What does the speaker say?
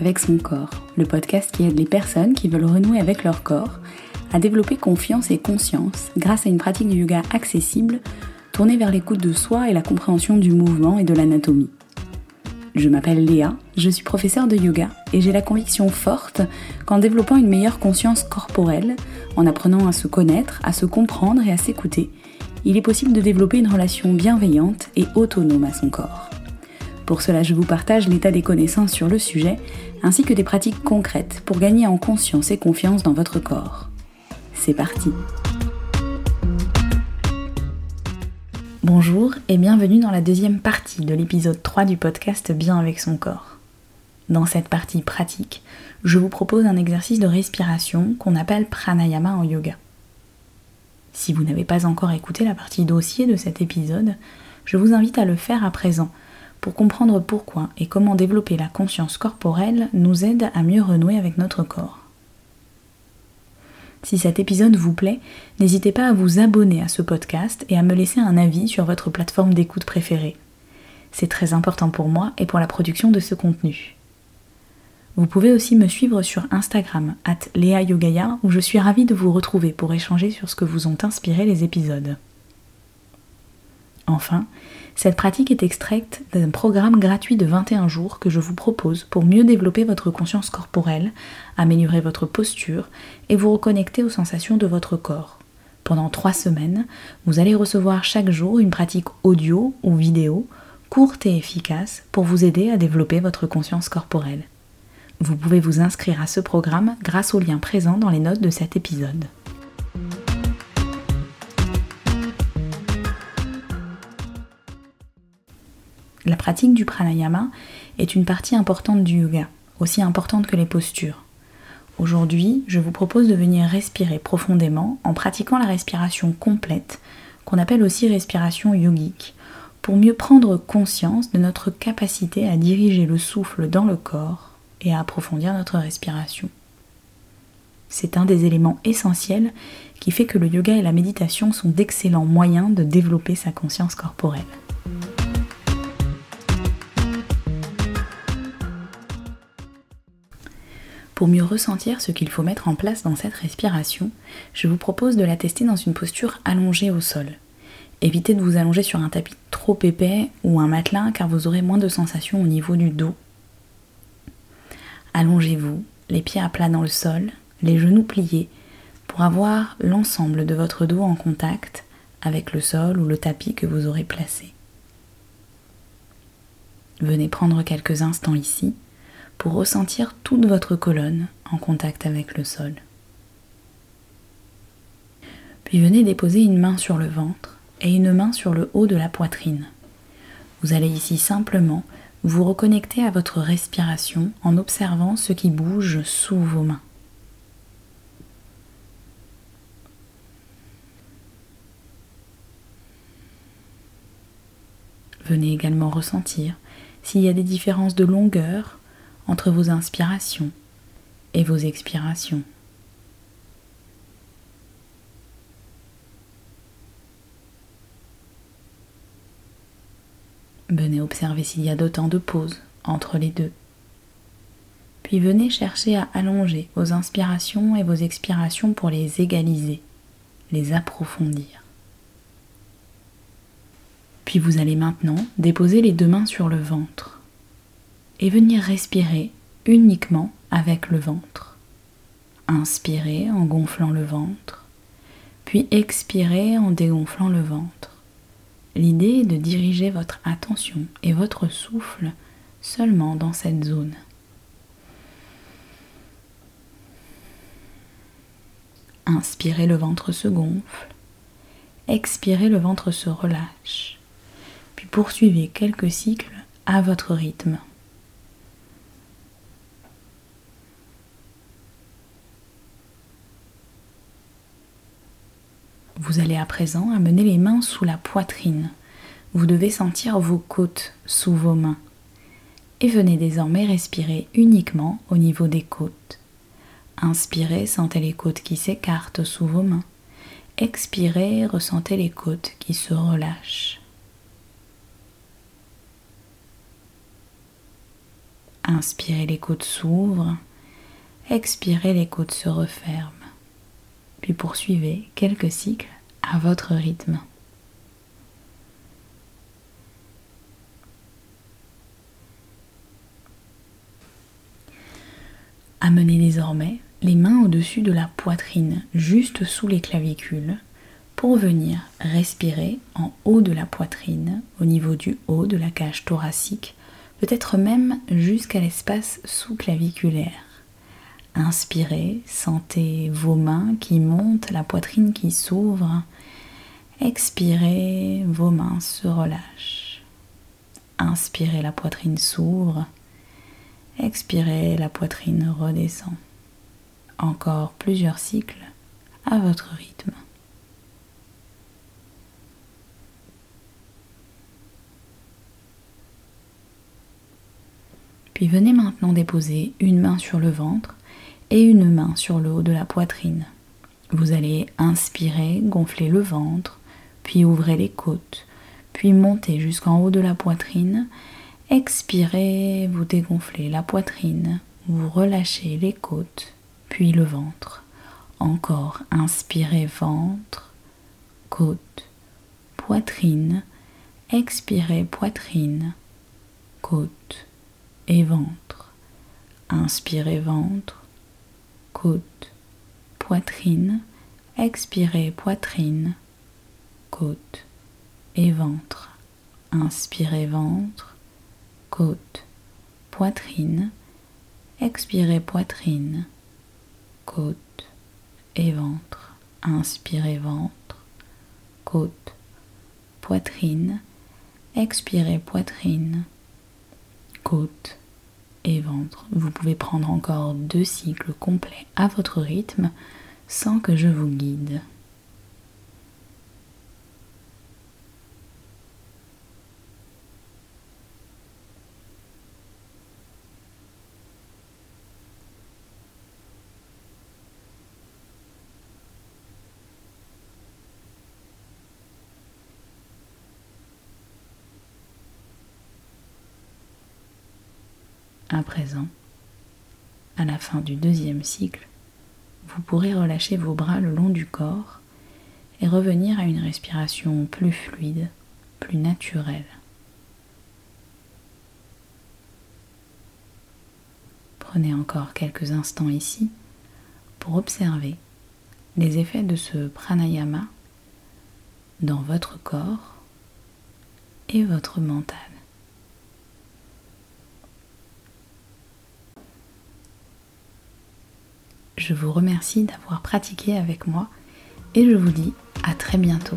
avec son corps, le podcast qui aide les personnes qui veulent renouer avec leur corps à développer confiance et conscience grâce à une pratique de yoga accessible tournée vers l'écoute de soi et la compréhension du mouvement et de l'anatomie. Je m'appelle Léa, je suis professeure de yoga et j'ai la conviction forte qu'en développant une meilleure conscience corporelle, en apprenant à se connaître, à se comprendre et à s'écouter, il est possible de développer une relation bienveillante et autonome à son corps. Pour cela, je vous partage l'état des connaissances sur le sujet, ainsi que des pratiques concrètes pour gagner en conscience et confiance dans votre corps. C'est parti Bonjour et bienvenue dans la deuxième partie de l'épisode 3 du podcast Bien avec son corps. Dans cette partie pratique, je vous propose un exercice de respiration qu'on appelle pranayama en yoga. Si vous n'avez pas encore écouté la partie dossier de cet épisode, je vous invite à le faire à présent pour comprendre pourquoi et comment développer la conscience corporelle nous aide à mieux renouer avec notre corps. Si cet épisode vous plaît, n'hésitez pas à vous abonner à ce podcast et à me laisser un avis sur votre plateforme d'écoute préférée. C'est très important pour moi et pour la production de ce contenu. Vous pouvez aussi me suivre sur Instagram, at Yogaya, où je suis ravie de vous retrouver pour échanger sur ce que vous ont inspiré les épisodes. Enfin, cette pratique est extraite d'un programme gratuit de 21 jours que je vous propose pour mieux développer votre conscience corporelle, améliorer votre posture et vous reconnecter aux sensations de votre corps. Pendant trois semaines, vous allez recevoir chaque jour une pratique audio ou vidéo, courte et efficace, pour vous aider à développer votre conscience corporelle. Vous pouvez vous inscrire à ce programme grâce au lien présent dans les notes de cet épisode. La pratique du pranayama est une partie importante du yoga, aussi importante que les postures. Aujourd'hui, je vous propose de venir respirer profondément en pratiquant la respiration complète, qu'on appelle aussi respiration yogique, pour mieux prendre conscience de notre capacité à diriger le souffle dans le corps et à approfondir notre respiration. C'est un des éléments essentiels qui fait que le yoga et la méditation sont d'excellents moyens de développer sa conscience corporelle. Pour mieux ressentir ce qu'il faut mettre en place dans cette respiration, je vous propose de la tester dans une posture allongée au sol. Évitez de vous allonger sur un tapis trop épais ou un matelas car vous aurez moins de sensations au niveau du dos Allongez-vous, les pieds à plat dans le sol, les genoux pliés, pour avoir l'ensemble de votre dos en contact avec le sol ou le tapis que vous aurez placé. Venez prendre quelques instants ici ressentir toute votre colonne en contact avec le sol. Puis venez déposer une main sur le ventre et une main sur le haut de la poitrine. Vous allez ici simplement vous reconnectez à votre respiration en observant ce qui bouge sous vos mains. Venez également ressentir s'il y a des différences de longueur entre vos inspirations et vos expirations. Venez observer s'il y a d'autant de pauses entre les deux. Puis venez chercher à allonger vos inspirations et vos expirations pour les égaliser, les approfondir. Puis vous allez maintenant déposer les deux mains sur le ventre et venir respirer uniquement avec le ventre. Inspirez en gonflant le ventre, puis expirez en dégonflant le ventre. L'idée est de diriger votre attention et votre souffle seulement dans cette zone. Inspirez, le ventre se gonfle. Expirez, le ventre se relâche. Puis poursuivez quelques cycles à votre rythme. Allez à présent amener les mains sous la poitrine. Vous devez sentir vos côtes sous vos mains. Et venez désormais respirer uniquement au niveau des côtes. Inspirez, sentez les côtes qui s'écartent sous vos mains. Expirez, ressentez les côtes qui se relâchent. Inspirez, les côtes s'ouvrent. Expirez, les côtes se referment. Puis poursuivez quelques cycles à votre rythme. Amenez désormais les mains au-dessus de la poitrine, juste sous les clavicules, pour venir respirer en haut de la poitrine, au niveau du haut de la cage thoracique, peut-être même jusqu'à l'espace sous-claviculaire. Inspirez, sentez vos mains qui montent, la poitrine qui s'ouvre. Expirez, vos mains se relâchent. Inspirez, la poitrine s'ouvre. Expirez, la poitrine redescend. Encore plusieurs cycles à votre rythme. Puis venez maintenant déposer une main sur le ventre et une main sur le haut de la poitrine. Vous allez inspirer, gonfler le ventre, puis ouvrez les côtes, puis montez jusqu'en haut de la poitrine Expirez, vous dégonflez la poitrine, vous relâchez les côtes, puis le ventre. Encore, inspirez ventre, côte, poitrine, expirez poitrine, côte et ventre. Inspirez ventre, côte, poitrine, expirez poitrine, côte. Et ventre. Inspirez ventre, côte, poitrine, expirez poitrine, côte. Et ventre, inspirez ventre, côte, poitrine, expirez poitrine, côte ventre. Vous pouvez prendre encore deux cycles complets à votre rythme sans que je vous guide. À présent, à la fin du deuxième cycle, vous pourrez relâcher vos bras le long du corps et revenir à une respiration plus fluide, plus naturelle. Prenez encore quelques instants ici pour observer les effets de ce pranayama dans votre corps et votre mental. Je vous remercie d'avoir pratiqué avec moi et je vous dis à très bientôt.